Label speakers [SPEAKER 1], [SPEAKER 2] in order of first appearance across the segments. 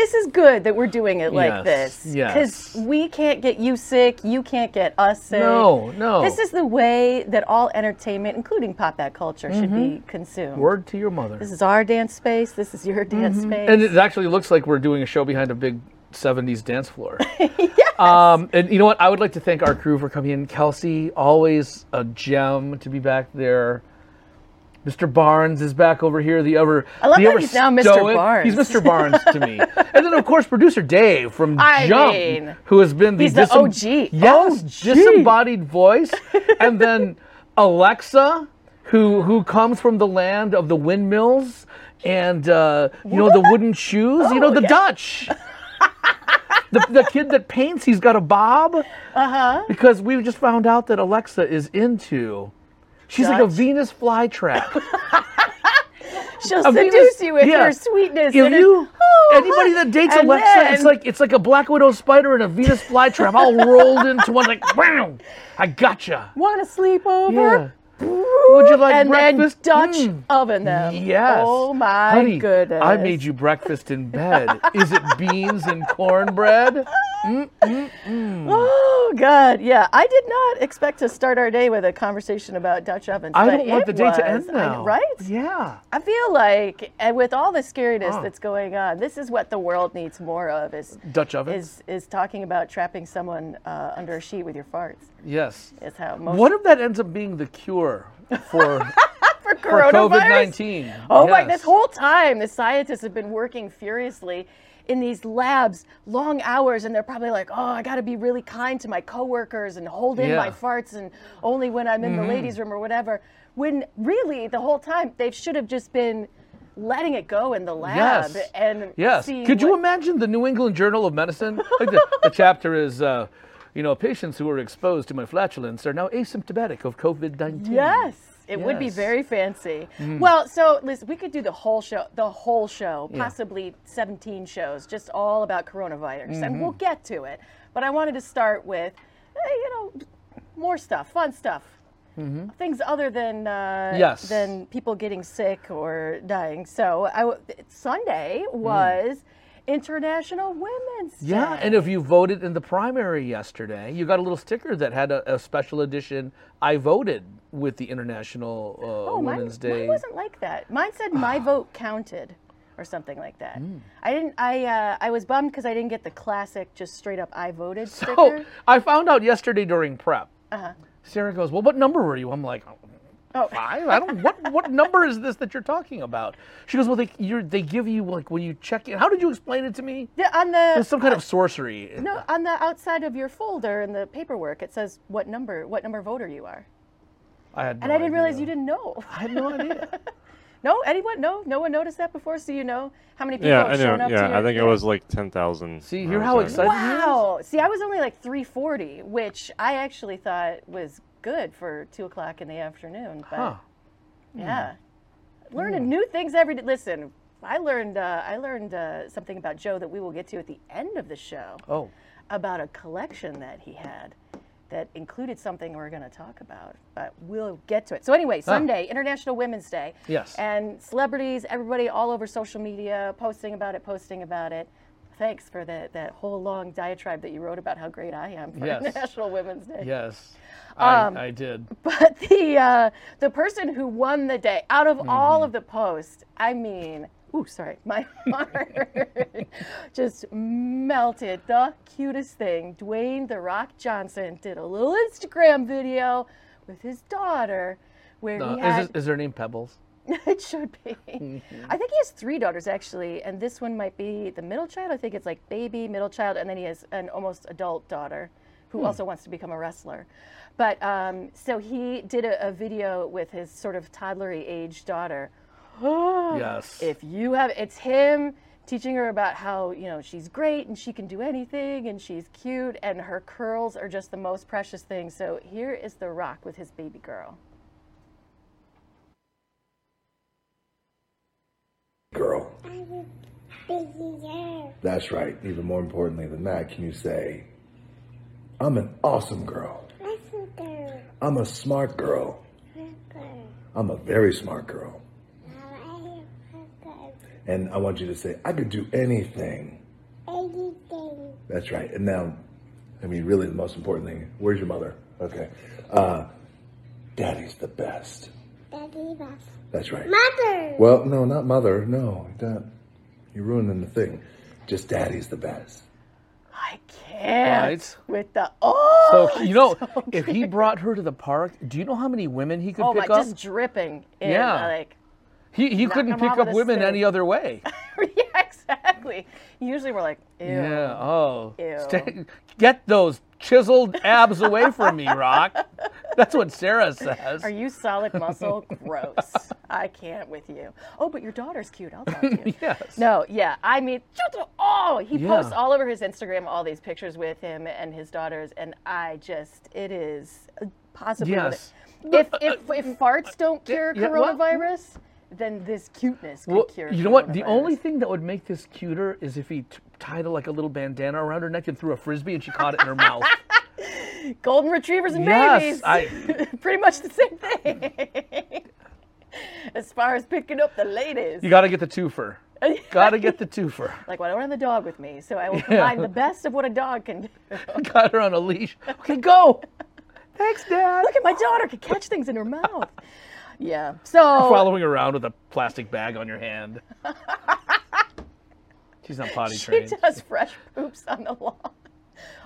[SPEAKER 1] This is good that we're doing it like
[SPEAKER 2] Yes,
[SPEAKER 1] this.
[SPEAKER 2] yes.
[SPEAKER 1] Because we can't get you sick, you can't get us sick.
[SPEAKER 2] No, no.
[SPEAKER 1] This is the way that all entertainment, including pop that culture, should be consumed.
[SPEAKER 2] Word to your mother.
[SPEAKER 1] This is our dance space. This is your dance space.
[SPEAKER 2] Mm-hmm. And it actually looks like we're doing a show behind a big 70s dance floor. yes. Um, and you know what? I would like to thank our crew for coming in. Kelsey, always a gem to be back there. Mr. Barnes is back over here. The other,
[SPEAKER 1] I love
[SPEAKER 2] the
[SPEAKER 1] that he's now Mr.
[SPEAKER 2] stoic-
[SPEAKER 1] Barnes.
[SPEAKER 2] He's Mr. Barnes to me. And then, of course, producer Dave from
[SPEAKER 1] I
[SPEAKER 2] Jump,
[SPEAKER 1] mean,
[SPEAKER 2] who has been the,
[SPEAKER 1] he's the
[SPEAKER 2] disem-
[SPEAKER 1] OG.
[SPEAKER 2] Yes,
[SPEAKER 1] OG.
[SPEAKER 2] disembodied voice. and then Alexa, who who comes from the land of the windmills and uh, you know the wooden shoes. you know
[SPEAKER 1] Oh,
[SPEAKER 2] the
[SPEAKER 1] yeah.
[SPEAKER 2] Dutch. the, the kid that paints, he's got a bob. Uh
[SPEAKER 1] Uh-huh.
[SPEAKER 2] huh. Because we just found out that Alexa is into. She's like a Venus flytrap.
[SPEAKER 1] She'll
[SPEAKER 2] A
[SPEAKER 1] seduce
[SPEAKER 2] Venus-
[SPEAKER 1] you with
[SPEAKER 2] yeah.
[SPEAKER 1] her sweetness.
[SPEAKER 2] If
[SPEAKER 1] and
[SPEAKER 2] you
[SPEAKER 1] oh,
[SPEAKER 2] anybody that dates
[SPEAKER 1] And
[SPEAKER 2] Alexa, it's like it's like a black widow spider and a Venus flytrap all rolled into one. Like, wow, I gotcha.
[SPEAKER 1] want to sleep over?
[SPEAKER 2] Would you like
[SPEAKER 1] and
[SPEAKER 2] breakfast?
[SPEAKER 1] Dutch
[SPEAKER 2] Mm.
[SPEAKER 1] oven them.
[SPEAKER 2] Yes.
[SPEAKER 1] Oh my
[SPEAKER 2] Honey,
[SPEAKER 1] goodness.
[SPEAKER 2] I made you breakfast in bed. Is it beans and cornbread?
[SPEAKER 1] Oh God, yeah. I did not expect to start our day with a conversation about Dutch ovens.
[SPEAKER 2] I don't want the day to
[SPEAKER 1] was.
[SPEAKER 2] end
[SPEAKER 1] I-
[SPEAKER 2] now.
[SPEAKER 1] right?
[SPEAKER 2] Yeah.
[SPEAKER 1] I feel like, and with all the scariness
[SPEAKER 2] Oh.
[SPEAKER 1] that's going on, this is what the world needs more of. Is
[SPEAKER 2] Dutch ovens?
[SPEAKER 1] is is talking about trapping someone uh, under a sheet with your farts.
[SPEAKER 2] Yes.
[SPEAKER 1] Is how most
[SPEAKER 2] What if that ends up being the cure for,
[SPEAKER 1] for
[SPEAKER 2] for
[SPEAKER 1] coronavirus.
[SPEAKER 2] COVID 19?
[SPEAKER 1] Oh my! This whole time, the scientists have been working furiously in these labs, long hours, and they're probably like, "Oh, I got to be really kind to my coworkers and hold in my farts, and only when I'm in the ladies' room or whatever." When really, the whole time, they should have just been letting it go in the lab
[SPEAKER 2] Yes.
[SPEAKER 1] and
[SPEAKER 2] Yes. Could you imagine the New England Journal of Medicine? Like the, the chapter is, uh, you know, patients who were exposed to my flatulence are now asymptomatic of COVID 19.
[SPEAKER 1] Yes. It would be very fancy. Well, so listen, we could do the whole show, the whole show,
[SPEAKER 2] Yeah.
[SPEAKER 1] possibly 17 shows, just all about coronavirus, and
[SPEAKER 2] Mm-hmm.
[SPEAKER 1] we'll get to it. But I wanted to start with, eh, you know, more stuff, fun stuff, things other than uh,
[SPEAKER 2] Mm-hmm. Yes.
[SPEAKER 1] than people getting sick or dying. So I w- Sunday was International Women's
[SPEAKER 2] Mm. Yeah,
[SPEAKER 1] Day.
[SPEAKER 2] and if you voted in the primary yesterday, you got a little sticker that had a, a special edition. I voted with the International uh,
[SPEAKER 1] Oh, mine,
[SPEAKER 2] Women's
[SPEAKER 1] mine
[SPEAKER 2] Day.
[SPEAKER 1] wasn't like that. Mine said my vote counted, or something like that.
[SPEAKER 2] Hmm.
[SPEAKER 1] I didn't. I uh, I was bummed because I didn't get the classic, just straight up I voted sticker.
[SPEAKER 2] Oh, I found out yesterday during prep.
[SPEAKER 1] Uh-huh.
[SPEAKER 2] Sarah goes, "Well, what number were you?" I'm like,
[SPEAKER 1] Oh.
[SPEAKER 2] five. I don't. What what number is this that you're talking about? She goes, "Well, they you're, they give you like when you check in. How did you explain it to me?
[SPEAKER 1] Yeah, on the
[SPEAKER 2] It's some kind of sorcery.
[SPEAKER 1] no on the outside of your folder in the paperwork, it says what number what number voter you are,
[SPEAKER 2] I had. No
[SPEAKER 1] and I didn't realize you didn't know.
[SPEAKER 2] I had no idea.
[SPEAKER 1] no, anyone? No, no one noticed that before. So you know how many people
[SPEAKER 3] Yeah,
[SPEAKER 1] have
[SPEAKER 3] I know.
[SPEAKER 1] shown up to
[SPEAKER 3] Yeah,
[SPEAKER 1] your
[SPEAKER 3] I think it was like 10,000.
[SPEAKER 2] See,
[SPEAKER 3] when
[SPEAKER 2] hear how
[SPEAKER 3] was there.
[SPEAKER 2] excited-
[SPEAKER 1] Wow. See, I was only like 340, which I actually thought was good for two o'clock in the afternoon. But
[SPEAKER 2] Huh.
[SPEAKER 1] Yeah, learning new things every day. Listen, I learned uh, I learned uh, something about Joe that we will get to at the end of the show
[SPEAKER 2] Oh,
[SPEAKER 1] about a collection that he had that included something we're going to talk about, but we'll get to it. So anyway, Sunday, International Women's Day.
[SPEAKER 2] Yes.
[SPEAKER 1] And celebrities, everybody all over social media posting about it, posting about it. Thanks for that that whole long diatribe that you wrote about how great I am for
[SPEAKER 2] Yes.
[SPEAKER 1] International Women's Day.
[SPEAKER 2] yes.
[SPEAKER 1] Um,
[SPEAKER 2] I, I did.
[SPEAKER 1] But the uh, the person who won the day, out of
[SPEAKER 2] Mm-hmm.
[SPEAKER 1] all of the posts, I mean, ooh, sorry, my heart just melted. The cutest thing, Dwayne the Rock Johnson did a little Instagram video with his daughter, where
[SPEAKER 2] Uh,
[SPEAKER 1] he
[SPEAKER 2] is,
[SPEAKER 1] had.
[SPEAKER 2] this, is her name Pebbles?
[SPEAKER 1] it should be.
[SPEAKER 2] Mm-hmm.
[SPEAKER 1] I think he has three daughters actually, and this one might be the middle child. I think it's like baby, middle child, and then he has an almost adult daughter who
[SPEAKER 2] Hmm.
[SPEAKER 1] also wants to become a wrestler. But um, so he did a, a video with his sort of toddlery age daughter.
[SPEAKER 2] Yes.
[SPEAKER 1] If you have, it's him teaching her about how you know she's great and she can do anything and she's cute and her curls are just the most precious thing. So here is The Rock with his baby girl.
[SPEAKER 4] girl.
[SPEAKER 5] I'm a baby girl.
[SPEAKER 4] That's right. Even more importantly than that, can you say, I'm an awesome girl.
[SPEAKER 5] Listen girl.
[SPEAKER 4] I'm a smart girl.
[SPEAKER 5] Girl.
[SPEAKER 4] I'm a very smart girl. And I want you to say, I could do anything.
[SPEAKER 5] Anything.
[SPEAKER 4] That's right. And now, I mean, really, the most important thing where's your mother? Okay. Uh, Daddy's the best.
[SPEAKER 5] Daddy was.
[SPEAKER 4] That's right.
[SPEAKER 5] Mother.
[SPEAKER 4] Well, no, not mother. No, that you're ruining the thing. Just Daddy's the best.
[SPEAKER 1] I can't
[SPEAKER 2] Right.
[SPEAKER 1] with the oh.
[SPEAKER 2] So you know,
[SPEAKER 1] so
[SPEAKER 2] if he
[SPEAKER 1] cute.
[SPEAKER 2] brought her to the park, do you know how many women he could
[SPEAKER 1] oh my,
[SPEAKER 2] pick up?
[SPEAKER 1] just dripping. In,
[SPEAKER 2] Yeah.
[SPEAKER 1] like
[SPEAKER 2] he he couldn't pick
[SPEAKER 1] off
[SPEAKER 2] up
[SPEAKER 1] with a
[SPEAKER 2] women
[SPEAKER 1] stick.
[SPEAKER 2] any other way.
[SPEAKER 1] yeah, exactly. Usually we're like, ew.
[SPEAKER 2] Yeah. Oh.
[SPEAKER 1] Ew.
[SPEAKER 2] Stay, get those chiseled abs away from me, Rock. That's what Sarah says.
[SPEAKER 1] Are you solid muscle? Gross. I can't with you. Oh, but your daughter's cute. I'll talk to you.
[SPEAKER 2] Yes.
[SPEAKER 1] No, yeah. I mean, just- oh, he
[SPEAKER 2] Yeah.
[SPEAKER 1] posts all over his Instagram all these pictures with him and his daughters, and I just, it is possibly.
[SPEAKER 2] Yes.
[SPEAKER 1] If, if, if farts don't cure
[SPEAKER 2] yeah,
[SPEAKER 1] coronavirus, then this cuteness could
[SPEAKER 2] Well,
[SPEAKER 1] cure
[SPEAKER 2] you know what? The only thing that would make this cuter is if he t- tied a, like a little bandana around her neck and threw a frisbee and she caught it in her mouth.
[SPEAKER 1] Golden retrievers and
[SPEAKER 2] Yes,
[SPEAKER 1] babies.
[SPEAKER 2] I-
[SPEAKER 1] Pretty much the same thing. as far as picking up the ladies.
[SPEAKER 2] You got to get the twofer. Got to get the twofer.
[SPEAKER 1] Like, well, I don't have the dog with me, so I will combine the best of what a dog can do.
[SPEAKER 2] Got her on a leash. Okay, go. Thanks, Dad.
[SPEAKER 1] Look at my daughter can catch things in her mouth. Yeah. So
[SPEAKER 2] Following around with a plastic bag on your hand. She's not potty training.
[SPEAKER 1] she
[SPEAKER 2] trained.
[SPEAKER 1] does fresh poops on the lawn.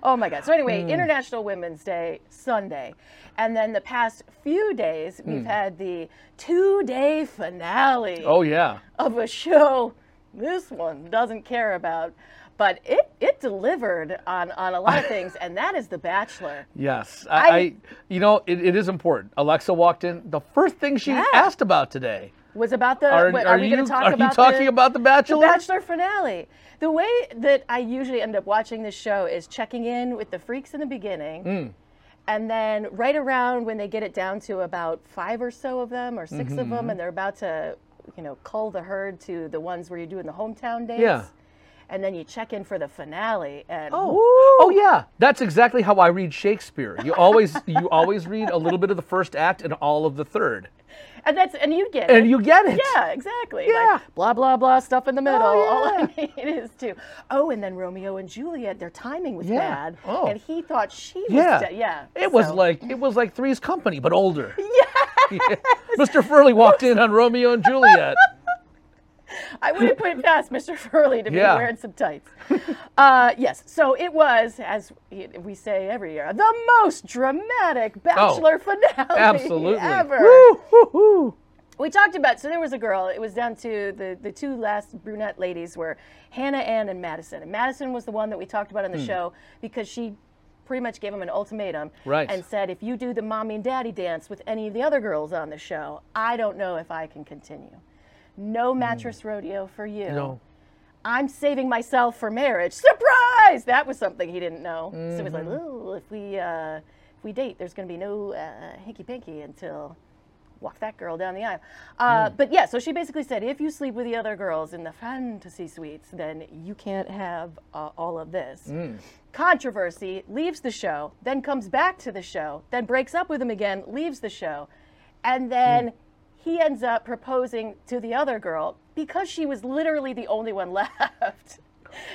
[SPEAKER 1] Oh my God. So anyway,
[SPEAKER 2] Hmm.
[SPEAKER 1] International Women's Day Sunday, and then the past few days we've
[SPEAKER 2] Hmm.
[SPEAKER 1] had the two-day finale.
[SPEAKER 2] Oh yeah.
[SPEAKER 1] of a show this one doesn't care about. But it, it delivered on, on a lot of things, and that is The Bachelor.
[SPEAKER 2] Yes. I, I,
[SPEAKER 1] I-
[SPEAKER 2] you know, it, it is important. Alexa walked in. The first thing she
[SPEAKER 1] Yeah.
[SPEAKER 2] asked about today.
[SPEAKER 1] Was about the.
[SPEAKER 2] Are,
[SPEAKER 1] wait,
[SPEAKER 2] are
[SPEAKER 1] we
[SPEAKER 2] you,
[SPEAKER 1] going to talk
[SPEAKER 2] are
[SPEAKER 1] about
[SPEAKER 2] you talking
[SPEAKER 1] the,
[SPEAKER 2] about the
[SPEAKER 1] the
[SPEAKER 2] Bachelor?
[SPEAKER 1] Bachelor finale? The way that I usually end up watching this show is checking in with the freaks in the beginning.
[SPEAKER 2] Hmm.
[SPEAKER 1] And then right around when they get it down to about five or so of them, or 6 of
[SPEAKER 2] Mm-hmm.
[SPEAKER 1] them, and they're about to, you know, cull the herd to the ones where you're doing the hometown days.
[SPEAKER 2] Yeah.
[SPEAKER 1] And then you check in for the finale, and
[SPEAKER 2] Oh.
[SPEAKER 1] woo,
[SPEAKER 2] oh yeah, that's exactly how I read Shakespeare. You always you always read a little bit of the first act and all of the third,
[SPEAKER 1] and that's and you get
[SPEAKER 2] and
[SPEAKER 1] it.
[SPEAKER 2] you get it.
[SPEAKER 1] Yeah, exactly.
[SPEAKER 2] Yeah.
[SPEAKER 1] Like blah blah blah stuff in the middle. Oh, all I need is to. Oh, and then Romeo and Juliet, their timing was
[SPEAKER 2] Yeah.
[SPEAKER 1] bad,
[SPEAKER 2] Oh.
[SPEAKER 1] and he thought she was.
[SPEAKER 2] Yeah,
[SPEAKER 1] de- yeah.
[SPEAKER 2] It was like it was like Three's Company, but older. Yeah. Mr. Furley walked in on Romeo and Juliet.
[SPEAKER 1] I wouldn't put it past Mr. Furley to
[SPEAKER 2] Yeah.
[SPEAKER 1] be wearing some tights. uh, yes, so it was, as we say every year, the most dramatic Bachelor finale
[SPEAKER 2] Oh, Absolutely.
[SPEAKER 1] ever.
[SPEAKER 2] Woo, woo, woo.
[SPEAKER 1] we talked about so there was a girl it was down to the the two last brunette ladies were hannah ann and madison and madison was the one that we talked about on the show because she pretty much gave him an ultimatum
[SPEAKER 2] Right.
[SPEAKER 1] and said if you do the mommy and daddy dance with any of the other girls on the show i don't know if i can continue no mattress rodeo for you
[SPEAKER 2] No.
[SPEAKER 1] i'm saving myself for marriage surprise that was something he didn't know so he was like
[SPEAKER 2] Mm-hmm.
[SPEAKER 1] oh if we uh, if we date there's going to be no uh, hinky pinky until walk that girl down the aisle. Uh,
[SPEAKER 2] Hmm.
[SPEAKER 1] But yeah, so she basically said, if you sleep with the other girls in the fantasy suites, then you can't have uh, all of this.
[SPEAKER 2] Hmm.
[SPEAKER 1] Controversy leaves the show, then comes back to the show, then breaks up with him again, leaves the show, and then
[SPEAKER 2] Hmm.
[SPEAKER 1] He ends up proposing to the other girl because she was literally the only one left.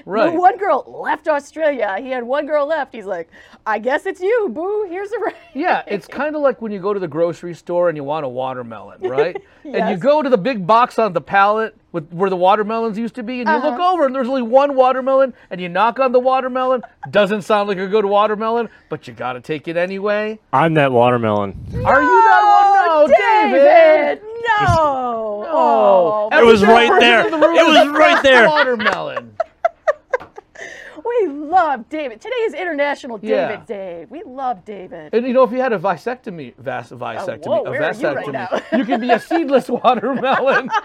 [SPEAKER 2] Right.
[SPEAKER 1] The one girl left Australia. He had one girl left. He's like, I guess it's you, boo. Here's a ring.
[SPEAKER 2] Yeah, it's kind of like when you go to the grocery store and you want a watermelon, right? yes. And you go to the big box on the pallet with where the watermelons used to be, and you look
[SPEAKER 1] Uh-huh.
[SPEAKER 2] over and there's only one watermelon, and you knock on the watermelon. Doesn't sound like a good watermelon, but you got to take it anyway.
[SPEAKER 3] I'm that watermelon.
[SPEAKER 2] Are you that one? No, David.
[SPEAKER 1] No.
[SPEAKER 2] Oh,
[SPEAKER 3] It was right
[SPEAKER 2] person
[SPEAKER 3] there.
[SPEAKER 2] in the room
[SPEAKER 3] It
[SPEAKER 2] is
[SPEAKER 3] was right there.
[SPEAKER 2] Watermelon.
[SPEAKER 1] We love David. Today is International David
[SPEAKER 2] Yeah.
[SPEAKER 1] Day. We love David.
[SPEAKER 2] And you know, if you had a vasectomy, vas- oh, vasectomy,
[SPEAKER 1] whoa,
[SPEAKER 2] a
[SPEAKER 1] where are you right
[SPEAKER 2] vasectomy, you could be a seedless watermelon.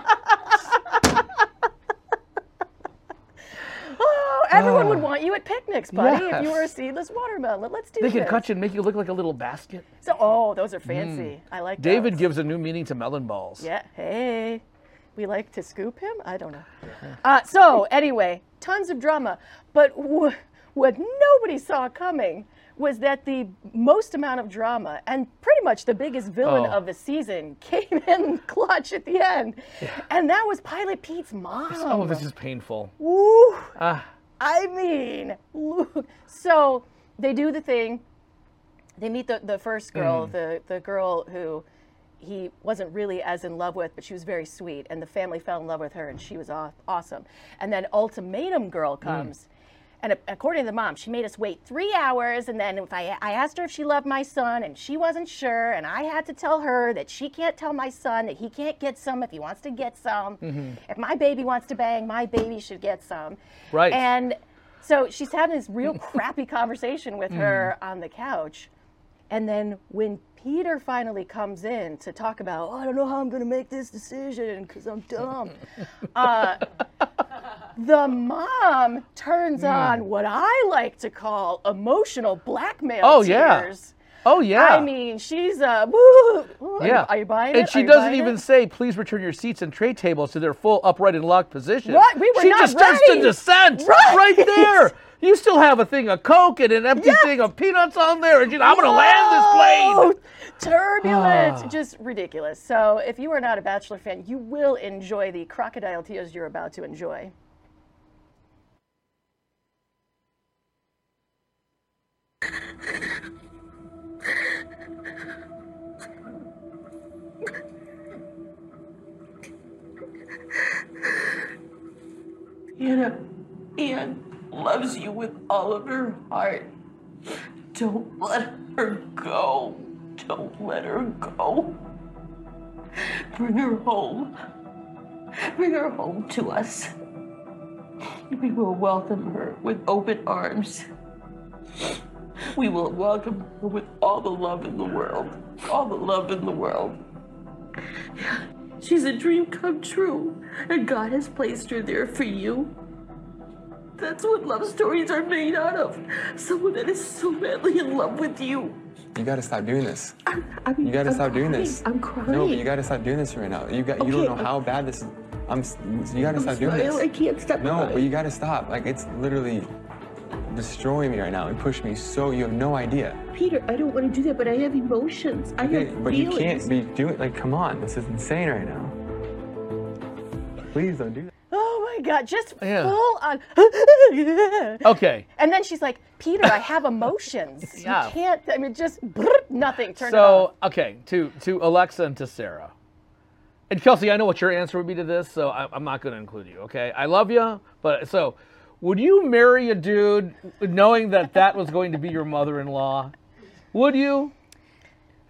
[SPEAKER 1] Oh, everyone would want you at picnics, buddy, if you were a seedless watermelon. Let's do that.
[SPEAKER 2] They
[SPEAKER 1] this.
[SPEAKER 2] could cut you and make you look like a little basket.
[SPEAKER 1] So, oh, those are fancy. I like that.
[SPEAKER 2] David
[SPEAKER 1] those.
[SPEAKER 2] gives a new meaning to melon balls.
[SPEAKER 1] Yeah. Hey, we like to scoop him. I don't know. Uh, so anyway, tons of drama, but w- what nobody saw coming was that the most amount of drama and pretty much the biggest villain
[SPEAKER 2] Oh.
[SPEAKER 1] of the season came in clutch at the end. And that was Pilot Pete's mom.
[SPEAKER 2] Oh, this is painful.
[SPEAKER 1] Woo.
[SPEAKER 2] Ah.
[SPEAKER 1] I mean, Luke. So they do the thing. They meet the, the first girl, mm-hmm. the, the girl who he wasn't really as in love with, but she was very sweet, and the family fell in love with her, and she was aw- awesome. And then Ultimatum Girl mm. comes. And according to the mom, she made us wait three hours. And then if I, I asked her if she loved my son, and she wasn't sure. And I had to tell her that she can't tell my son that he can't get some if he wants to get some. If my baby wants to bang, my baby should get some.
[SPEAKER 2] Right.
[SPEAKER 1] And so she's having this real crappy conversation with her on the couch. And then when Peter finally comes in to talk about, oh, I don't know how I'm going to make this decision because I'm dumb, uh, the mom turns
[SPEAKER 2] Hmm.
[SPEAKER 1] on what I like to call emotional blackmail
[SPEAKER 2] Oh, yeah. Oh yeah.
[SPEAKER 1] I mean, she's a woo, woo,
[SPEAKER 2] yeah.
[SPEAKER 1] Are you buying it? and she
[SPEAKER 2] doesn't even
[SPEAKER 1] it?
[SPEAKER 2] say, "Please return your seats and tray tables to their full upright and locked position."
[SPEAKER 1] What? We were
[SPEAKER 2] she
[SPEAKER 1] not
[SPEAKER 2] just starts to
[SPEAKER 1] ready.
[SPEAKER 2] descent
[SPEAKER 1] Right.
[SPEAKER 2] there. You still have a thing of Coke and an empty thing of peanuts on there, and she's, "I'm going to land this plane."
[SPEAKER 1] Turbulent,
[SPEAKER 2] Ah.
[SPEAKER 1] just ridiculous. So, if you are not a Bachelor fan, you will enjoy the crocodile tears you're about to enjoy.
[SPEAKER 6] Anna, Anne loves you with all of her heart. Don't let her go. Don't let her go. Bring her home. Bring her home to us. We will welcome her with open arms. We will welcome her with all the love in the world. All the love in the world. She's a dream come true, and God has placed her there for you. That's what love stories are made out of. Someone that is so madly in love with you.
[SPEAKER 7] You gotta stop doing this.
[SPEAKER 6] I'm,
[SPEAKER 7] You gotta
[SPEAKER 6] I'm
[SPEAKER 7] stop doing this.
[SPEAKER 6] I'm crying.
[SPEAKER 7] No, but you gotta stop doing this right now. You got. You don't
[SPEAKER 6] Okay,
[SPEAKER 7] know how bad this is. I'm. You gotta
[SPEAKER 6] I'm
[SPEAKER 7] stop doing
[SPEAKER 6] this. I can't stop
[SPEAKER 7] No,
[SPEAKER 6] crying.
[SPEAKER 7] but you gotta stop. Like it's literally destroying me right now. and pushed me so. You have no idea.
[SPEAKER 6] Peter, I don't want to do that, but I have emotions. I
[SPEAKER 7] Okay,
[SPEAKER 6] have
[SPEAKER 7] but
[SPEAKER 6] feelings.
[SPEAKER 7] you can't be doing. Like, come on. This is insane right now. Please don't do that.
[SPEAKER 1] Oh my God, just oh,
[SPEAKER 2] Yeah.
[SPEAKER 1] full on.
[SPEAKER 2] Okay.
[SPEAKER 1] And then she's like, Peter, I have emotions.
[SPEAKER 2] Yeah.
[SPEAKER 1] You can't, I mean, just nothing. Turn it
[SPEAKER 2] So okay, to to Alexa and to Sarah. And Kelsey, I know what your answer would be to this, so I, I'm not going to include you. Okay, I love you, but so would you marry a dude knowing that that was going to be your mother-in-law? Would you?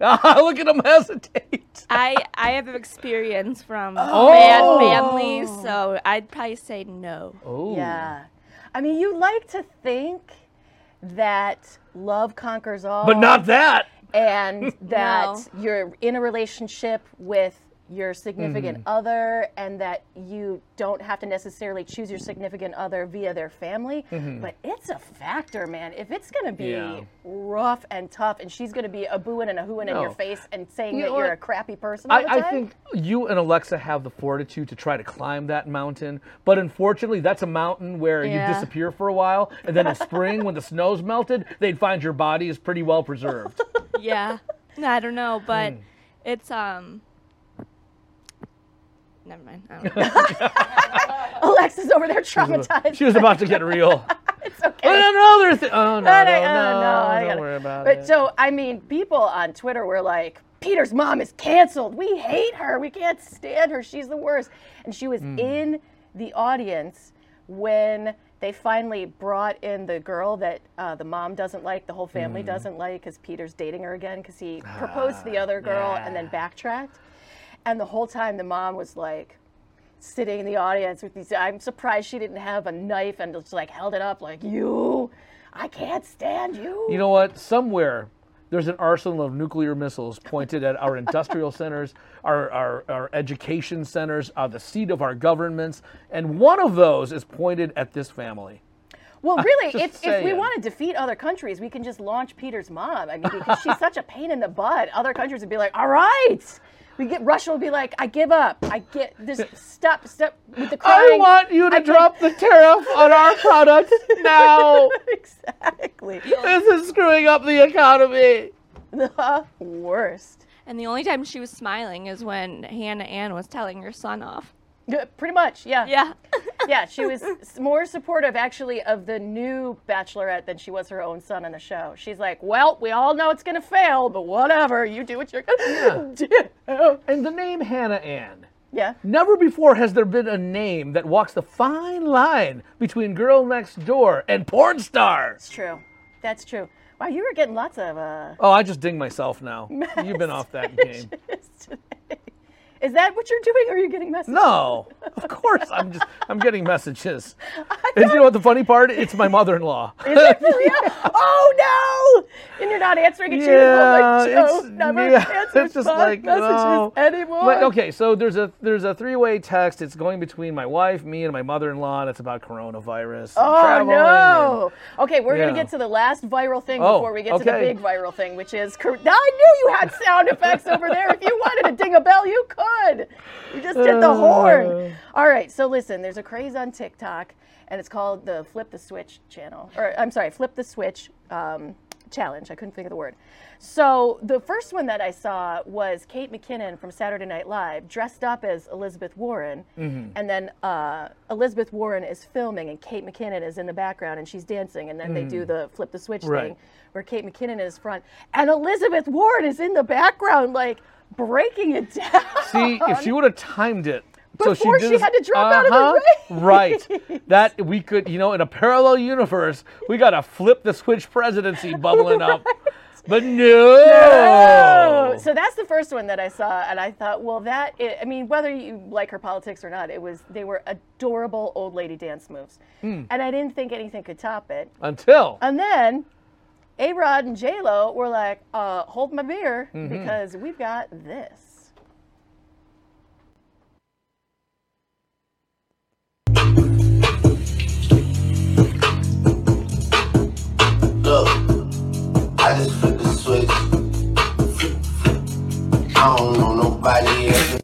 [SPEAKER 2] Ah, look at him hesitate.
[SPEAKER 8] I I have experience from
[SPEAKER 2] Oh.
[SPEAKER 8] bad families, so I'd probably say no.
[SPEAKER 2] Oh,
[SPEAKER 1] Yeah. I mean, you like to think that love conquers all.
[SPEAKER 2] but not that.
[SPEAKER 1] and that
[SPEAKER 8] No.
[SPEAKER 1] you're in a relationship with your significant
[SPEAKER 2] Mm-hmm.
[SPEAKER 1] other and that you don't have to necessarily choose your significant other via their family but it's a factor man if it's going to be
[SPEAKER 2] Mm-hmm. Yeah.
[SPEAKER 1] rough and tough and she's going to be a booing and a hooing in your face and saying
[SPEAKER 2] You
[SPEAKER 1] that you're
[SPEAKER 2] what?
[SPEAKER 1] a crappy person all the
[SPEAKER 2] I, I
[SPEAKER 1] time,
[SPEAKER 2] think you and Alexa have the fortitude to try to climb that mountain, but unfortunately, that's a mountain where you disappear for a while, and then in spring, when the snow's melted, they'd find your body is pretty well preserved.
[SPEAKER 8] Yeah, I don't know, but
[SPEAKER 2] Hmm.
[SPEAKER 8] it's um. Never mind. I don't know.
[SPEAKER 1] alexa's over there traumatized
[SPEAKER 2] She was about to get real.
[SPEAKER 1] it's okay
[SPEAKER 2] Another thing. Oh no, no, no,
[SPEAKER 1] I- oh, no, I
[SPEAKER 2] don't
[SPEAKER 1] gotta-
[SPEAKER 2] worry about
[SPEAKER 1] but
[SPEAKER 2] it.
[SPEAKER 1] But so I mean, people on Twitter were like, "Peter's mom is canceled. We hate her. We can't stand her. She's the worst." And she was
[SPEAKER 2] Hmm.
[SPEAKER 1] in the audience when they finally brought in the girl that uh, the mom doesn't like, the whole family
[SPEAKER 2] Hmm.
[SPEAKER 1] doesn't like, because Peter's dating her again because he proposed to the other girl and then backtracked. And the whole time, the mom was like sitting in the audience with these. I'm surprised she didn't have a knife and just like held it up, like you. I can't stand you.
[SPEAKER 2] You know what? Somewhere there's an arsenal of nuclear missiles pointed at our industrial centers, our, our, our education centers, uh, the seat of our governments, and one of those is pointed at this family.
[SPEAKER 1] Well, really, if, if we want to defeat other countries, we can just launch Peter's mom. I mean, because she's such a pain in the butt. Other countries would be like, all right. We get Russia will be like, I give up. I get this. Stop, stop with the
[SPEAKER 2] I
[SPEAKER 1] crying.
[SPEAKER 2] want you to
[SPEAKER 1] I get-
[SPEAKER 2] drop the tariff on our product now.
[SPEAKER 1] exactly.
[SPEAKER 2] this is screwing up the economy.
[SPEAKER 1] The worst.
[SPEAKER 8] And the only time she was smiling is when Hannah Ann was telling her son off.
[SPEAKER 1] Yeah, Pretty much, yeah.
[SPEAKER 8] Yeah.
[SPEAKER 1] yeah, she was more supportive actually of the new Bachelorette than she was her own son on the show. She's like, well, we all know it's gonna fail, but whatever, you do what you're gonna do.
[SPEAKER 2] And the name Hannah Ann.
[SPEAKER 1] Yeah.
[SPEAKER 2] Never before has there been a name that walks the fine line between girl next door and porn star.
[SPEAKER 1] It's true. That's true. Wow, you were getting lots of uh
[SPEAKER 2] Oh, I just ding myself now. You've been off that game.
[SPEAKER 1] Is that what you're doing, or are you getting messages?
[SPEAKER 2] No, of course I'm just I'm getting messages. And you know what the funny part? It's my mother-in-law.
[SPEAKER 1] Is it for real? oh no! And you're not answering it.
[SPEAKER 2] Yeah,
[SPEAKER 1] like
[SPEAKER 2] it's,
[SPEAKER 1] never
[SPEAKER 2] yeah,
[SPEAKER 1] answers
[SPEAKER 2] it's just like
[SPEAKER 1] messages
[SPEAKER 2] no.
[SPEAKER 1] anymore.
[SPEAKER 2] But, okay, so there's a there's a three-way text. It's going between my wife, me, and my mother-in-law, and it's about coronavirus.
[SPEAKER 1] Oh no! Okay, we're
[SPEAKER 2] Yeah.
[SPEAKER 1] gonna get to the last viral thing
[SPEAKER 2] Oh,
[SPEAKER 1] before we get to the big viral thing, which is. cor- Now, I knew you had sound effects over there. If you wanted to ding a bell, you could. You just did the
[SPEAKER 2] Uh.
[SPEAKER 1] horn. All right, so listen, there's a craze on TikTok, and it's called the Flip the Switch channel, or I'm sorry, Flip the Switch um, challenge. I couldn't think of the word. So the first one that I saw was Kate McKinnon from Saturday Night Live dressed up as Elizabeth Warren, and then uh, Elizabeth Warren is filming, and Kate McKinnon is in the background, and she's dancing, and then they do the flip the switch
[SPEAKER 2] Right.
[SPEAKER 1] thing, where Kate McKinnon is front, and Elizabeth Warren is in the background, like breaking it down.
[SPEAKER 2] See, if she would have timed it. So
[SPEAKER 1] Before
[SPEAKER 2] did
[SPEAKER 1] she
[SPEAKER 2] this-
[SPEAKER 1] had to drop out of the
[SPEAKER 2] Uh-huh,
[SPEAKER 1] race.
[SPEAKER 2] Right. That we could, you know, in a parallel universe, we got to flip the switch presidency bubbling up. But no.
[SPEAKER 1] Oh, so that's the first one that I saw, and I thought, well, that i I mean, whether you like her politics or not, it was they were adorable old lady dance moves,
[SPEAKER 2] Hmm.
[SPEAKER 1] and I didn't think anything could top it.
[SPEAKER 2] Until.
[SPEAKER 1] And then, A Rod and J Lo were like, uh, "Hold my beer,
[SPEAKER 2] Mm-hmm.
[SPEAKER 1] because we've got this."
[SPEAKER 9] Look, I just flipped the switch. I don't know nobody else.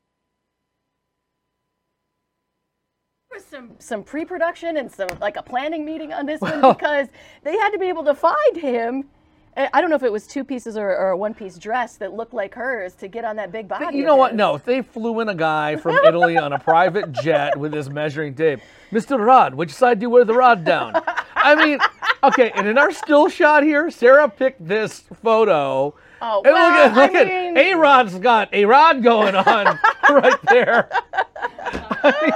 [SPEAKER 1] Was some some pre-production and some like a planning meeting on this one because they had to be able to find him. I don't know if it was two pieces or, or a one-piece dress that looked like hers to get on that big body.
[SPEAKER 2] You know what?
[SPEAKER 1] his.
[SPEAKER 2] No, they flew in a guy from Italy on a private jet with his measuring tape. Mr. Rod, which side do you wear the rod down? I mean, okay, and in our still shot here, Sarah picked this photo.
[SPEAKER 1] Oh,
[SPEAKER 2] and
[SPEAKER 1] well,
[SPEAKER 2] look at, look
[SPEAKER 1] I
[SPEAKER 2] at
[SPEAKER 1] mean-
[SPEAKER 2] A Rod's got a rod going on right there.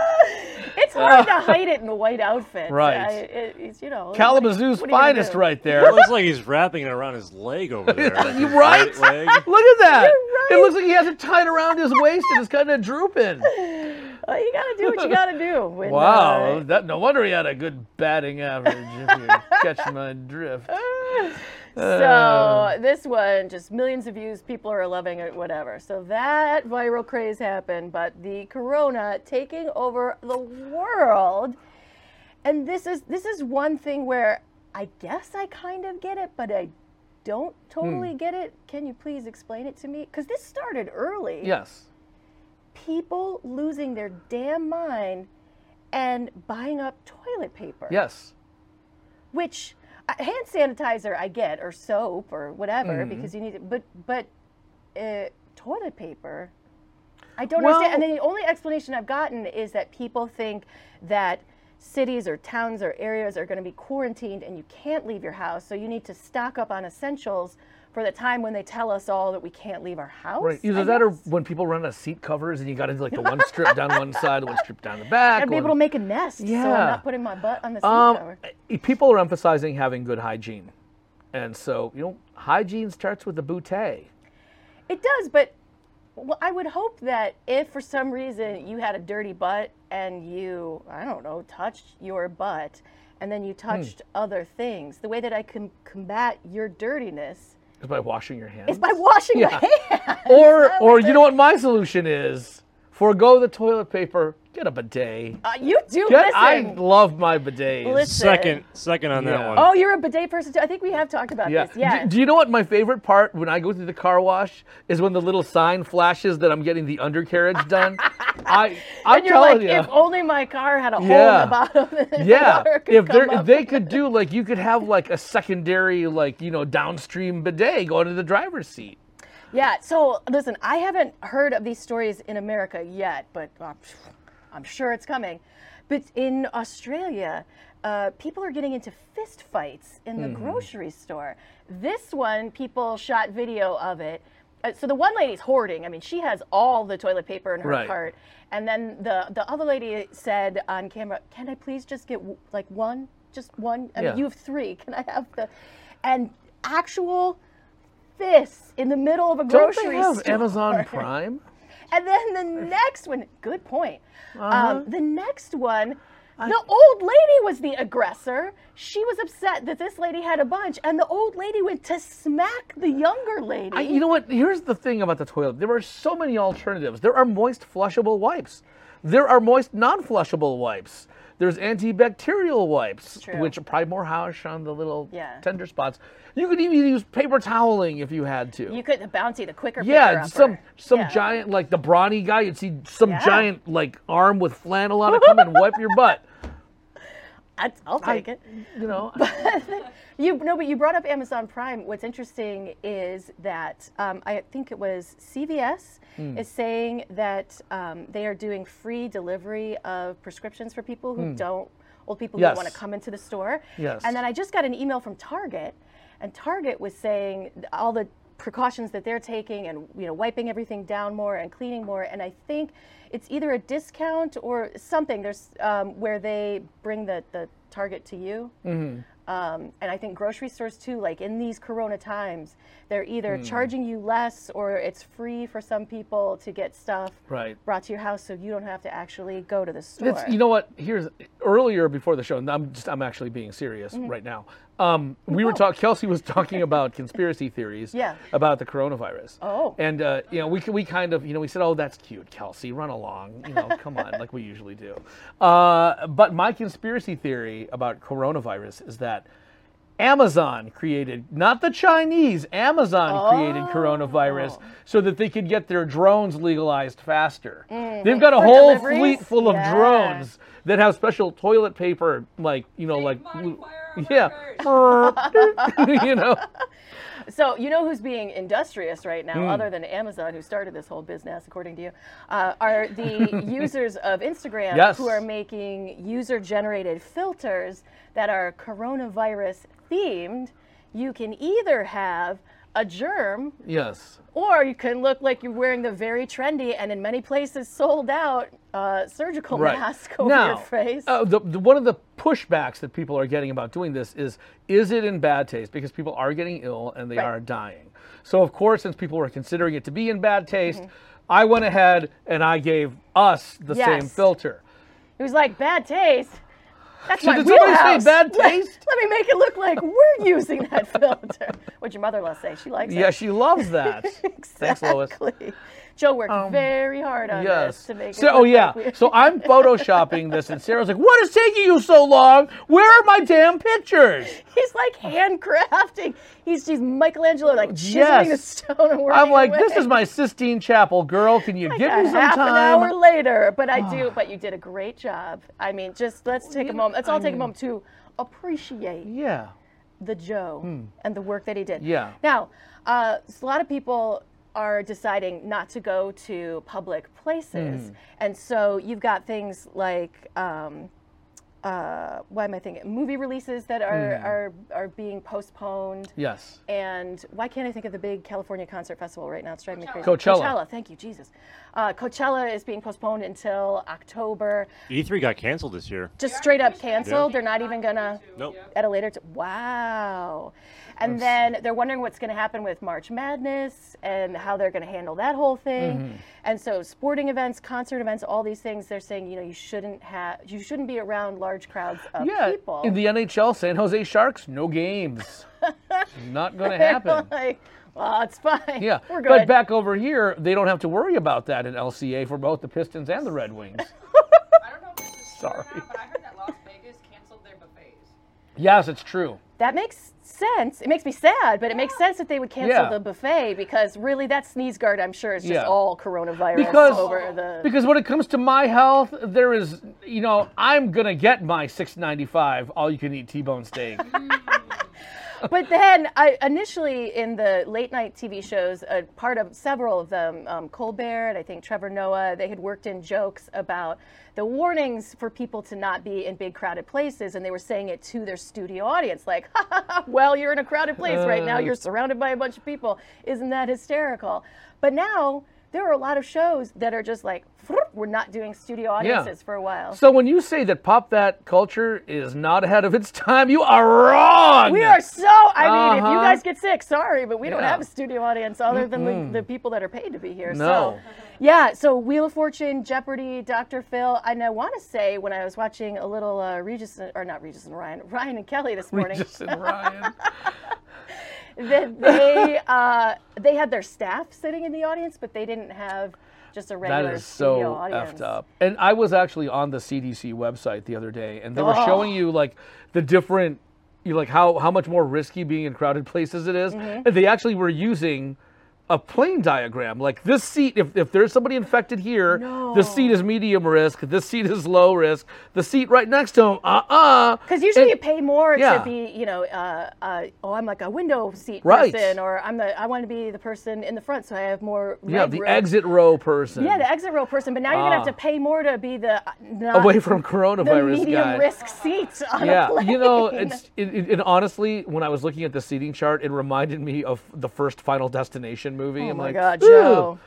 [SPEAKER 1] It's hard to hide it in a white outfit.
[SPEAKER 2] Right.
[SPEAKER 1] I, it, it's, you know.
[SPEAKER 2] Kalamazoo's
[SPEAKER 1] what are you gonna
[SPEAKER 2] finest right there.
[SPEAKER 3] It looks like he's wrapping it around his leg over there. like
[SPEAKER 2] You right?
[SPEAKER 3] right leg.
[SPEAKER 2] Look at that.
[SPEAKER 1] You're
[SPEAKER 2] It looks like he has it tied around his waist and it's kind of drooping.
[SPEAKER 1] Well, you gotta do what you gotta do. When,
[SPEAKER 2] Wow,
[SPEAKER 1] uh,
[SPEAKER 2] that, no wonder he had a good batting average. if you catch my drift.
[SPEAKER 1] so this one, just millions of views. People are loving it. Whatever. So that viral craze happened, but the corona taking over the world, and this is this is one thing where I guess I kind of get it, but I don't totally
[SPEAKER 2] Hmm.
[SPEAKER 1] get it. Can you please explain it to me? Because this started early.
[SPEAKER 2] Yes.
[SPEAKER 1] People losing their damn mind and buying up toilet paper.
[SPEAKER 2] Yes.
[SPEAKER 1] which uh, hand sanitizer I get or soap or whatever
[SPEAKER 2] Mm-hmm.
[SPEAKER 1] because you need it, but but uh, toilet paper. I don't understand. And then the only explanation I've gotten is that people think that cities or towns or areas are going to be quarantined and you can't leave your house, so you need to stock up on essentials for the time when they tell us all that we can't leave our house.
[SPEAKER 2] Right. Either
[SPEAKER 1] I
[SPEAKER 2] that or when people run out of seat covers and you got into like the one strip down one side, the one strip down the back.
[SPEAKER 1] I'd be able to make a nest, Yeah. so I'm not putting my butt on the seat
[SPEAKER 2] Um,
[SPEAKER 1] cover.
[SPEAKER 2] eh, people are emphasizing having good hygiene. And so, you know, hygiene starts with the bootay.
[SPEAKER 1] It does, but well, I would hope that if for some reason you had a dirty butt and you, I don't know, touched your butt and then you
[SPEAKER 2] Hmm.
[SPEAKER 1] touched other things, the way that I can combat your dirtiness
[SPEAKER 2] Is by washing your hands.
[SPEAKER 1] is by washing
[SPEAKER 2] Yeah.
[SPEAKER 1] your hands.
[SPEAKER 2] or or you know what my solution is? Forgo the toilet paper. Get a bidet.
[SPEAKER 1] Uh, you do
[SPEAKER 2] Get,
[SPEAKER 1] listen.
[SPEAKER 2] I love my bidets.
[SPEAKER 1] Listen.
[SPEAKER 3] Second, second on that
[SPEAKER 2] Yeah.
[SPEAKER 3] one.
[SPEAKER 1] Oh, you're a bidet person too. I think we have talked about
[SPEAKER 2] Yeah.
[SPEAKER 1] this. Yeah.
[SPEAKER 2] Do, do you know what my favorite part when I go through the car wash is when the little sign flashes that I'm getting the undercarriage done? I I'm
[SPEAKER 1] and you're
[SPEAKER 2] telling
[SPEAKER 1] like,
[SPEAKER 2] you.
[SPEAKER 1] if only my car had a hole in
[SPEAKER 2] Yeah.
[SPEAKER 1] the bottom. and
[SPEAKER 2] yeah,
[SPEAKER 1] water could
[SPEAKER 2] if,
[SPEAKER 1] come
[SPEAKER 2] they're- if they could do like you could have like a secondary like you know downstream bidet going to the driver's seat.
[SPEAKER 1] Yeah. So listen, I haven't heard of these stories in America yet, but uh, I'm sure it's coming. But in Australia, uh, people are getting into fist fights in the
[SPEAKER 2] Mm-hmm.
[SPEAKER 1] grocery store. This one, people shot video of it. Uh, so the one lady's hoarding. I mean, she has all the toilet paper in her
[SPEAKER 2] Right.
[SPEAKER 1] cart. And then the the other lady said on camera, "Can I please just get w- like one, just one? I
[SPEAKER 2] Yeah.
[SPEAKER 1] mean, you have three. Can I have the?" And actual fists in the middle of a grocery Don't
[SPEAKER 2] they have
[SPEAKER 1] store.
[SPEAKER 2] Amazon Prime?
[SPEAKER 1] And then the next one, good point.
[SPEAKER 2] Uh-huh.
[SPEAKER 1] Um, the next one, the old lady was the aggressor. She was upset that this lady had a bunch, and the old lady went to smack the younger lady.
[SPEAKER 2] I, you know what? Here's the thing about the toilet. There are so many alternatives. There are moist flushable wipes. There are moist non-flushable wipes. There's antibacterial wipes,
[SPEAKER 1] True.
[SPEAKER 2] which are probably more harsh on the little
[SPEAKER 1] Yeah.
[SPEAKER 2] tender spots. You could even use paper toweling if you had to.
[SPEAKER 1] you could the bouncy, the quicker.
[SPEAKER 2] yeah, some some
[SPEAKER 1] Yeah.
[SPEAKER 2] giant like the brawny guy. You'd see some
[SPEAKER 1] Yeah.
[SPEAKER 2] giant like arm with flannel on it come and wipe your butt.
[SPEAKER 1] I'd, I'll
[SPEAKER 2] I-
[SPEAKER 1] take it.
[SPEAKER 2] You know,
[SPEAKER 1] You no, but you brought up Amazon Prime. What's interesting is that um, I think it was CVS
[SPEAKER 2] Hmm.
[SPEAKER 1] is saying that um, they are doing free delivery of prescriptions for people who don't, old people who.
[SPEAKER 2] Yes.
[SPEAKER 1] want to come into the store.
[SPEAKER 2] Yes.
[SPEAKER 1] And then I just got an email from Target, and Target was saying all the precautions that they're taking and you know wiping everything down more and cleaning more and i think it's either a discount or something there's um, where they bring the, the target to you
[SPEAKER 2] Mm-hmm.
[SPEAKER 1] Um, and I think grocery stores too, like in these Corona times, they're either
[SPEAKER 2] Hmm.
[SPEAKER 1] charging you less or it's free for some people to get stuff
[SPEAKER 2] Right.
[SPEAKER 1] brought to your house, so you don't have to actually go to the store.
[SPEAKER 2] It's, you know what? Here's earlier before the show. and I'm just I'm actually being serious
[SPEAKER 1] Mm-hmm.
[SPEAKER 2] right now. Um, we were talking. Kelsey was talking about conspiracy theories.
[SPEAKER 1] Yeah.
[SPEAKER 2] About the coronavirus.
[SPEAKER 1] Oh.
[SPEAKER 2] And uh, you know we we kind of you know we said oh that's cute Kelsey run along you know come on like we usually do. Uh, but my conspiracy theory about coronavirus is that. Amazon created, not the Chinese, Amazon created
[SPEAKER 1] Oh.
[SPEAKER 2] coronavirus so that they could get their drones legalized faster.
[SPEAKER 1] Mm-hmm.
[SPEAKER 2] They've got a
[SPEAKER 1] For
[SPEAKER 2] whole
[SPEAKER 1] deliveries?
[SPEAKER 2] fleet full of drones that have special toilet paper, like you know, like yeah, you know,
[SPEAKER 1] So you know who's being industrious right now,
[SPEAKER 2] Hmm.
[SPEAKER 1] other than Amazon, who started this whole business, according to you, uh, are the users of Instagram
[SPEAKER 2] Yes.
[SPEAKER 1] who are making user-generated filters that are coronavirus themed. You can either have a germ
[SPEAKER 2] yes.
[SPEAKER 1] Or you can look like you're wearing the very trendy and in many places sold out uh, surgical
[SPEAKER 2] Right.
[SPEAKER 1] mask over
[SPEAKER 2] now,
[SPEAKER 1] your face.
[SPEAKER 2] Uh, the, the, one of the pushbacks that people are getting about doing this is, is it in bad taste? Because people are getting ill and they
[SPEAKER 1] Right.
[SPEAKER 2] are dying. So of course, since people were considering it to be in bad taste,
[SPEAKER 1] Mm-hmm.
[SPEAKER 2] I went ahead and I gave us the same
[SPEAKER 1] Yes.
[SPEAKER 2] filter.
[SPEAKER 1] It was like bad taste. That's
[SPEAKER 2] So
[SPEAKER 1] my
[SPEAKER 2] did somebody say
[SPEAKER 1] wheelhouse.
[SPEAKER 2] bad
[SPEAKER 1] Let-
[SPEAKER 2] taste?
[SPEAKER 1] Let, me make it look like we're using that filter. What'd your mother-in-law say? She likes
[SPEAKER 2] Yeah,
[SPEAKER 1] it.
[SPEAKER 2] Yeah, she loves that. Thanks, Lois.
[SPEAKER 1] Joe worked very hard on
[SPEAKER 2] Yes.
[SPEAKER 1] this to make it.
[SPEAKER 2] So, oh yeah.
[SPEAKER 1] like we-
[SPEAKER 2] So I'm photoshopping this, and Sarah's like, "What is taking you so long? Where are my damn pictures?"
[SPEAKER 1] He's like handcrafting. He's he's Michelangelo like chiseling the stone and working
[SPEAKER 2] I'm like,
[SPEAKER 1] away.
[SPEAKER 2] "This is my Sistine Chapel, girl. Can you give
[SPEAKER 1] a
[SPEAKER 2] me some
[SPEAKER 1] half an hour later, but I do. But you did a great job. I mean, just let's take a moment. Let's all take a moment to appreciate
[SPEAKER 2] Yeah.
[SPEAKER 1] the Joe and the work that he did.
[SPEAKER 2] Hmm. Yeah.
[SPEAKER 1] Now, uh, a lot of people are deciding not to go to public places,
[SPEAKER 2] Hmm.
[SPEAKER 1] and so you've got things like. Um, uh, why am I thinking? Movie releases that are,
[SPEAKER 2] Hmm.
[SPEAKER 1] are are being postponed.
[SPEAKER 2] Yes.
[SPEAKER 1] And why can't I think of the big California concert festival right now? It's driving me crazy.
[SPEAKER 2] Coachella.
[SPEAKER 1] Coachella. Thank you, Jesus. Uh, Coachella is being postponed until October.
[SPEAKER 3] E3 E got canceled this year.
[SPEAKER 1] Just straight up canceled. They're not even gonna
[SPEAKER 3] Nope.
[SPEAKER 1] at a later. T- wow. And then they're wondering what's going to happen with March Madness and how they're going to handle that whole thing.
[SPEAKER 2] Mm-hmm.
[SPEAKER 1] And so, sporting events, concert events, all these things, they're saying, you know, you shouldn't have, you shouldn't be around large crowds of
[SPEAKER 2] Yeah.
[SPEAKER 1] people.
[SPEAKER 2] In the NHL, San Jose Sharks, no games. Not going to happen.
[SPEAKER 1] like, Oh, it's fine.
[SPEAKER 2] Yeah,
[SPEAKER 1] we're good.
[SPEAKER 2] but back over here, they don't have to worry about that in LCA for both the Pistons and the Red Wings.
[SPEAKER 10] I don't know if this is true or
[SPEAKER 2] Sorry.
[SPEAKER 10] not, but I heard that Las Vegas canceled their buffets.
[SPEAKER 2] yes, it's true.
[SPEAKER 1] That makes sense. It makes me sad, but it makes sense that they would cancel
[SPEAKER 2] Yeah.
[SPEAKER 1] the buffet because really that sneeze guard, I'm sure, is just
[SPEAKER 2] Yeah.
[SPEAKER 1] all coronavirus
[SPEAKER 2] Because
[SPEAKER 1] over the.
[SPEAKER 2] because when it comes to my health, there is you know I'm gonna get my 6.95 all you can eat T-bone steak.
[SPEAKER 1] but then I initially in the late night TV shows, a part of several of them, um, Colbert, and I think Trevor Noah, they had worked in jokes about the warnings for people to not be in big crowded places, and they were saying it to their studio audience, like, ha, ha, ha, "Well, you're in a crowded place right now.
[SPEAKER 2] Uh.
[SPEAKER 1] You're surrounded by a bunch of people. Isn't that hysterical?" But now. There are a lot of shows that are just like, we're not doing studio audiences for a while.
[SPEAKER 2] So when you say that pop that culture is not ahead of its time, you are wrong.
[SPEAKER 1] We are so. I mean, if you
[SPEAKER 2] Uh-huh.
[SPEAKER 1] guys get sick, sorry, but we don't have a studio audience other than
[SPEAKER 2] Mm-mm.
[SPEAKER 1] the, the people that are paid to be here.
[SPEAKER 2] No.
[SPEAKER 1] So, yeah. So Wheel of Fortune, Jeopardy, Dr. Phil, and I want to say when I was watching a little uh, Regis or not Regis and Ryan, Ryan and Kelly this morning.
[SPEAKER 2] Regis and Ryan.
[SPEAKER 1] that they uh, they had their staff sitting in the audience, but they didn't have just a regular
[SPEAKER 2] That is
[SPEAKER 1] studio
[SPEAKER 2] so
[SPEAKER 1] audience.
[SPEAKER 2] effed up. And I was actually on the CDC website the other day, and they were
[SPEAKER 1] Oh.
[SPEAKER 2] showing you like the different, you like how how much more risky being in crowded places it is.
[SPEAKER 1] Mhm.
[SPEAKER 2] And they actually were using a plane diagram. Like this seat, if, if there's somebody infected here, this seat is medium risk. This seat is low risk. The seat right next to him, uh uh
[SPEAKER 1] Because usually you pay more
[SPEAKER 2] yeah.
[SPEAKER 1] to be, you know, uh, uh, oh, I'm like a window seat
[SPEAKER 2] Right.
[SPEAKER 1] person, or I'm the, I want to be the person in the front, so I have more.
[SPEAKER 2] Yeah, the exit row person.
[SPEAKER 1] Yeah, the exit row person. But now you're gonna have
[SPEAKER 2] Ah.
[SPEAKER 1] to pay more to be the not
[SPEAKER 2] Away from coronavirus
[SPEAKER 1] medium
[SPEAKER 2] guy.
[SPEAKER 1] risk seat on
[SPEAKER 2] yeah,
[SPEAKER 1] a plane.
[SPEAKER 2] you know, it's it, it, it honestly, when I was looking at the seating chart, it reminded me of the first Final Destination movie.
[SPEAKER 1] Oh
[SPEAKER 2] I'm
[SPEAKER 1] my
[SPEAKER 2] like,
[SPEAKER 1] God,
[SPEAKER 2] "Ooh."
[SPEAKER 1] Joe.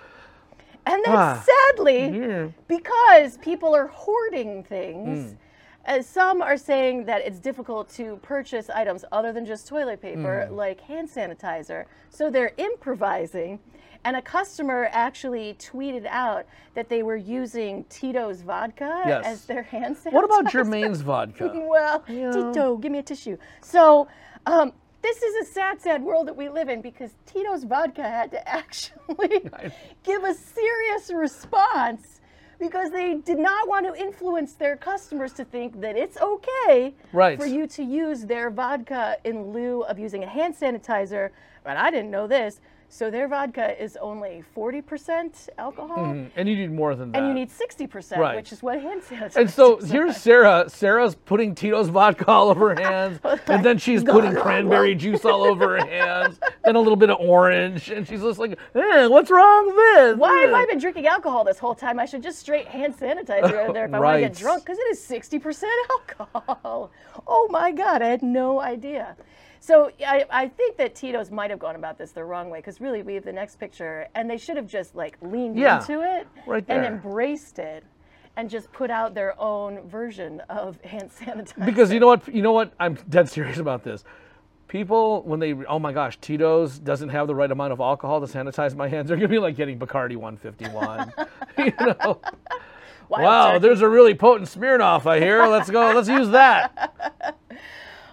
[SPEAKER 1] And then
[SPEAKER 2] Ah.
[SPEAKER 1] sadly, because people are hoarding things,
[SPEAKER 2] Mm.
[SPEAKER 1] as some are saying that it's difficult to purchase items other than just toilet paper,
[SPEAKER 2] Mm.
[SPEAKER 1] like hand sanitizer. So they're improvising. And a customer actually tweeted out that they were using Tito's vodka
[SPEAKER 2] Yes.
[SPEAKER 1] as their hand sanitizer.
[SPEAKER 2] What about Germain's vodka?
[SPEAKER 1] well, Tito, give me a tissue. So, um, this is a sad, sad world that we live in because Tito's vodka had to actually give a serious response because they did not want to influence their customers to think that it's okay
[SPEAKER 2] Right.
[SPEAKER 1] for you to use their vodka in lieu of using a hand sanitizer. But I didn't know this. So their vodka is only 40% alcohol.
[SPEAKER 2] Mhm. And you need more than that.
[SPEAKER 1] And you need 60%,
[SPEAKER 2] Right.
[SPEAKER 1] which is what hand sanitizer
[SPEAKER 2] And so here's Sarah. Sarah's putting Tito's vodka all over her hands, and then she's putting cranberry juice all over her hands, then a little bit of orange, and she's just like, eh, "What's wrong with this?"
[SPEAKER 1] Why have I been drinking alcohol this whole time? I should just straight hand sanitizer out of there if I want to get drunk because it is 60% alcohol. Oh my God, I had no idea. So I, I think that Tito's might have gone about this the wrong way because really we have the next picture and they should have just like leaned
[SPEAKER 2] Yeah,
[SPEAKER 1] into it
[SPEAKER 2] right
[SPEAKER 1] and embraced it and just put out their own version of hand sanitizer.
[SPEAKER 2] Because you know what? You know what? I'm dead serious about this. People, when they, oh my gosh, Tito's doesn't have the right amount of alcohol to sanitize my hands. They're gonna be like getting Bacardi 151. you know.
[SPEAKER 1] Wild
[SPEAKER 2] wow,
[SPEAKER 1] turkey.
[SPEAKER 2] there's a really potent Smirnoff I hear. Let's go. Let's use that.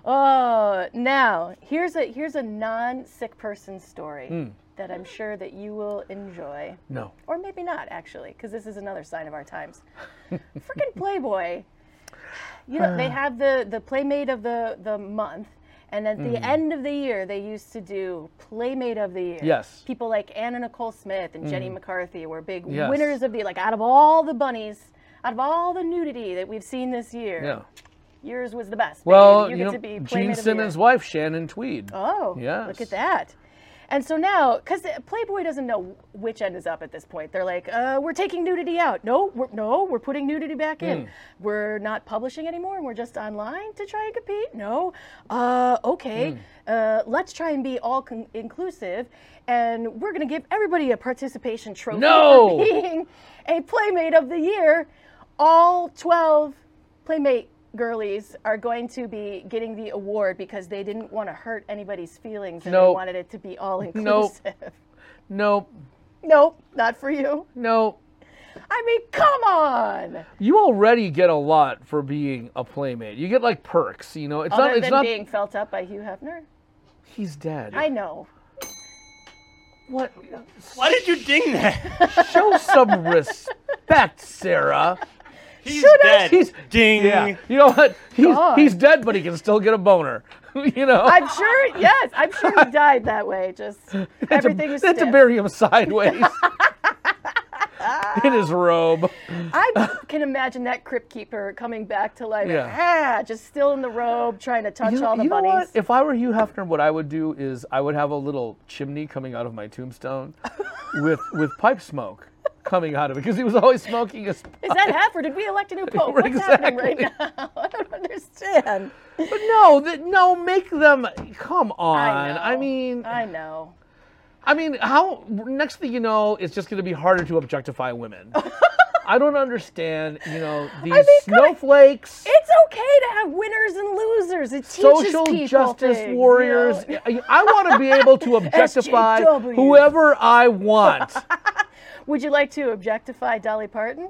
[SPEAKER 1] Oh, now here's a here's a non-sick person story
[SPEAKER 2] Mm.
[SPEAKER 1] that I'm sure that you will enjoy.
[SPEAKER 2] No.
[SPEAKER 1] Or maybe not actually, because this is another sign of our times. Freaking Playboy. You know, they have the the Playmate of the the month. And at the
[SPEAKER 2] Mhm.
[SPEAKER 1] end of the year, they used to do Playmate of the Year.
[SPEAKER 2] Yes.
[SPEAKER 1] People like Anna Nicole Smith and Jenny
[SPEAKER 2] Mhm.
[SPEAKER 1] McCarthy were big
[SPEAKER 2] Yes.
[SPEAKER 1] winners of the like out of all the bunnies, out of all the nudity that we've seen this year.
[SPEAKER 2] Yeah.
[SPEAKER 1] Yours was the best.
[SPEAKER 2] Well,
[SPEAKER 1] you,
[SPEAKER 2] you
[SPEAKER 1] get
[SPEAKER 2] know,
[SPEAKER 1] to be
[SPEAKER 2] Gene
[SPEAKER 1] Playmate of the Year.
[SPEAKER 2] Simmons' wife, Shannon Tweed.
[SPEAKER 1] Oh,
[SPEAKER 2] yeah.
[SPEAKER 1] look at that. And so now, because Playboy doesn't know which end is up at this point, they're like, uh, "We're taking nudity out. No, we're, no, we're putting nudity back in.
[SPEAKER 2] Mm.
[SPEAKER 1] We're not publishing anymore, and we're just online to try and compete. No, uh, okay,
[SPEAKER 2] Mm.
[SPEAKER 1] uh, let's try and be all con- inclusive, and we're gonna give everybody a participation trophy
[SPEAKER 2] No!
[SPEAKER 1] for being a Playmate of the Year. All twelve Playmate girlies are going to be getting the award because they didn't want to hurt anybody's feelings and they wanted it to be all
[SPEAKER 2] Nope.
[SPEAKER 1] inclusive.
[SPEAKER 2] Nope.
[SPEAKER 1] Nope, not for you.
[SPEAKER 2] Nope.
[SPEAKER 1] I mean, come on.
[SPEAKER 2] You already get a lot for being a playmate. You get like perks, you know. It's
[SPEAKER 1] Other
[SPEAKER 2] not. It's
[SPEAKER 1] than
[SPEAKER 2] not.
[SPEAKER 1] being felt up by Hugh Hefner.
[SPEAKER 2] He's dead.
[SPEAKER 1] I know.
[SPEAKER 2] What?
[SPEAKER 3] Why did you ding that?
[SPEAKER 2] Show some respect, Sarah.
[SPEAKER 3] He's
[SPEAKER 1] Should I?
[SPEAKER 3] dead.
[SPEAKER 2] He's
[SPEAKER 3] Ding.
[SPEAKER 2] Yeah. You know what? He's,
[SPEAKER 1] God.
[SPEAKER 2] he's dead, but he can still get a boner. you know.
[SPEAKER 1] I'm sure. Yes, I'm sure he died that way. Just everything was
[SPEAKER 2] They had to bury him sideways in his robe.
[SPEAKER 1] I can imagine that crypt keeper coming back to life.
[SPEAKER 2] Yeah.
[SPEAKER 1] Ah, just still in the robe, trying to touch
[SPEAKER 2] You
[SPEAKER 1] all the
[SPEAKER 2] you know what? If I were Hugh Hefner, what I would do is I would have a little chimney coming out of my tombstone with with pipe smoke coming out of it because he was always smoking his.
[SPEAKER 1] Is that half, or did we elect a new pope? What's happening right now? I don't understand.
[SPEAKER 2] But no, that no, make them. Come on.
[SPEAKER 1] I,
[SPEAKER 2] I, mean,
[SPEAKER 1] I know.
[SPEAKER 2] I mean, how? Next thing you know, it's just going to be harder to objectify women. I don't understand. You know, these
[SPEAKER 1] mean, come on.
[SPEAKER 2] snowflakes.
[SPEAKER 1] It's okay to have winners and losers. It teaches
[SPEAKER 2] social
[SPEAKER 1] people
[SPEAKER 2] justice
[SPEAKER 1] things, you
[SPEAKER 2] warriors.
[SPEAKER 1] know?
[SPEAKER 2] I, I want to be able to objectify
[SPEAKER 1] SJW.
[SPEAKER 2] whoever I want.
[SPEAKER 1] Would you like to objectify Dolly Parton?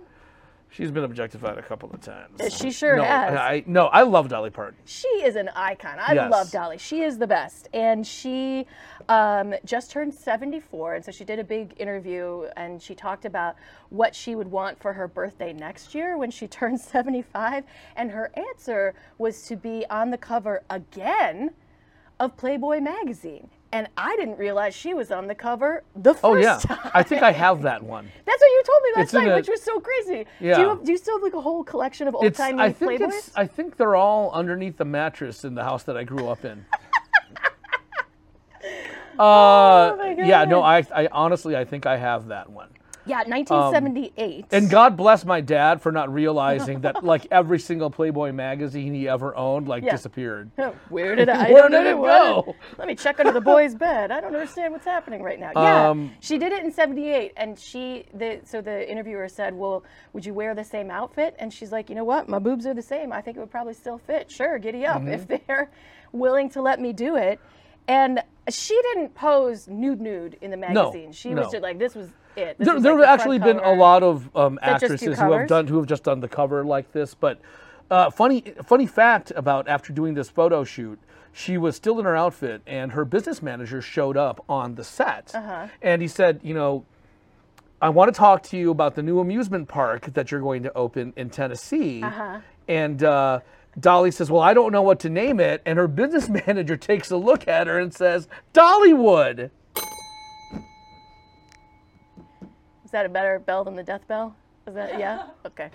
[SPEAKER 2] She's been objectified a couple of times.
[SPEAKER 1] She sure
[SPEAKER 2] no,
[SPEAKER 1] has.
[SPEAKER 2] I, no, I love Dolly Parton.
[SPEAKER 1] She is an icon. I
[SPEAKER 2] Yes.
[SPEAKER 1] love Dolly. She is the best. And she um, just turned 74. And so she did a big interview and she talked about what she would want for her birthday next year when she turns 75. And her answer was to be on the cover again of Playboy magazine. And I didn't realize she was on the cover the first
[SPEAKER 2] Oh yeah,
[SPEAKER 1] time.
[SPEAKER 2] I think I have that one.
[SPEAKER 1] That's what you told me last night,
[SPEAKER 2] a-
[SPEAKER 1] which was so crazy.
[SPEAKER 2] Yeah.
[SPEAKER 1] Do you, have, do you still have like a whole collection of old timey
[SPEAKER 2] I think
[SPEAKER 1] Playboys?
[SPEAKER 2] I think they're all underneath the mattress in the house that I grew up in. Uh,
[SPEAKER 1] Oh my
[SPEAKER 2] yeah, no, I, I honestly, I think I have that one.
[SPEAKER 1] Yeah, 1978.
[SPEAKER 2] Um, And God bless my dad for not realizing that like every single Playboy magazine he ever owned like
[SPEAKER 1] Yeah.
[SPEAKER 2] disappeared.
[SPEAKER 1] Where did I?
[SPEAKER 2] Where did it go?
[SPEAKER 1] Let me check under the boy's bed. I don't understand what's happening right now. Yeah,
[SPEAKER 2] Um,
[SPEAKER 1] she did it in '78, and she the so the interviewer said, "Well, would you wear the same outfit?" And she's like, "You know what? My boobs are the same. I think it would probably still fit. Sure, giddy up
[SPEAKER 2] Mm-hmm.
[SPEAKER 1] if they're willing to let me do it." And she didn't pose nude nude in the magazine. No, she was just like, "This was it." This
[SPEAKER 2] There, there
[SPEAKER 1] like,
[SPEAKER 2] have actually been a lot of um,
[SPEAKER 1] That just do
[SPEAKER 2] actresses who have done who have just done the cover like this. But uh, funny funny fact about after doing this photo shoot, she was still in her outfit, and her business manager showed up on the set,
[SPEAKER 1] Uh-huh.
[SPEAKER 2] and he said, you know. I want to talk to you about the new amusement park that you're going to open in Tennessee.
[SPEAKER 1] Uh-huh.
[SPEAKER 2] And uh, Dolly says, Well, I don't know what to name it. And her business manager takes a look at her and says, Dollywood.
[SPEAKER 1] Is that a better bell than the death bell? Is that yeah? Okay.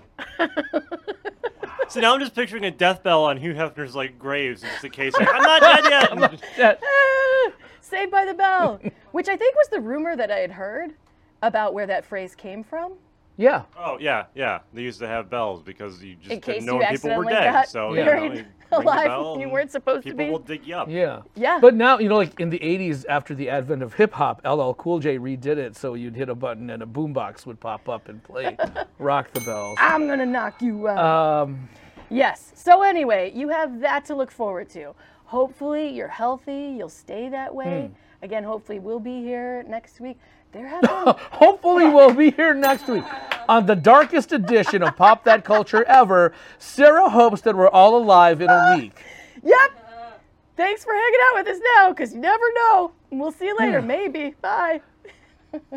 [SPEAKER 3] So now I'm just picturing a death bell on Hugh Hefner's like graves. It's the case. Like, I'm not dead yet.
[SPEAKER 2] That-
[SPEAKER 1] Ah, Saved by the Bell, which I think was the rumor that I had heard about where that phrase came from.
[SPEAKER 2] Yeah.
[SPEAKER 3] Oh yeah, yeah. They used to have bells because you just
[SPEAKER 1] In case
[SPEAKER 3] didn't know
[SPEAKER 1] you
[SPEAKER 3] when people were
[SPEAKER 1] accidentally
[SPEAKER 3] dead.
[SPEAKER 1] got
[SPEAKER 3] So
[SPEAKER 2] Yeah.
[SPEAKER 3] you know,
[SPEAKER 1] buried
[SPEAKER 3] you ring the
[SPEAKER 1] alive
[SPEAKER 3] bell
[SPEAKER 1] when you
[SPEAKER 3] and
[SPEAKER 1] weren't supposed to
[SPEAKER 3] people
[SPEAKER 1] be.
[SPEAKER 3] will dig you up.
[SPEAKER 2] Yeah.
[SPEAKER 1] Yeah.
[SPEAKER 2] But now, you know, like in the 80s, after the advent of hip hop, LL Cool J redid it so you'd hit a button and a boombox would pop up and play Rock the Bells.
[SPEAKER 1] I'm gonna knock you out.
[SPEAKER 2] Um,
[SPEAKER 1] yes. So anyway, you have that to look forward to. Hopefully you're healthy. You'll stay that way.
[SPEAKER 2] Hmm.
[SPEAKER 1] Again, hopefully we'll be here next week. There have been
[SPEAKER 2] hopefully, we'll be here next week on the darkest edition of Pop That Culture ever. Sarah hopes that we're all alive in a week.
[SPEAKER 1] Yep. Thanks for hanging out with us now, because you never know. We'll see you later. Hmm. Maybe. Bye.